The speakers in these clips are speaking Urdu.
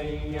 نارے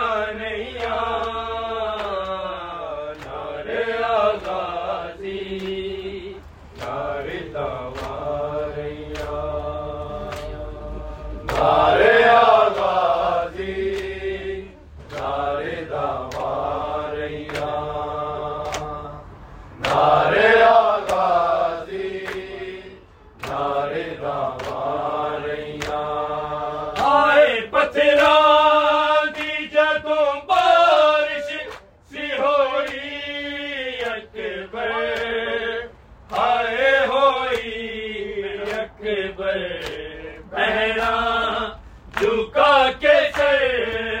کے سر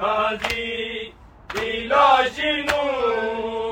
غازی دلاش نور۔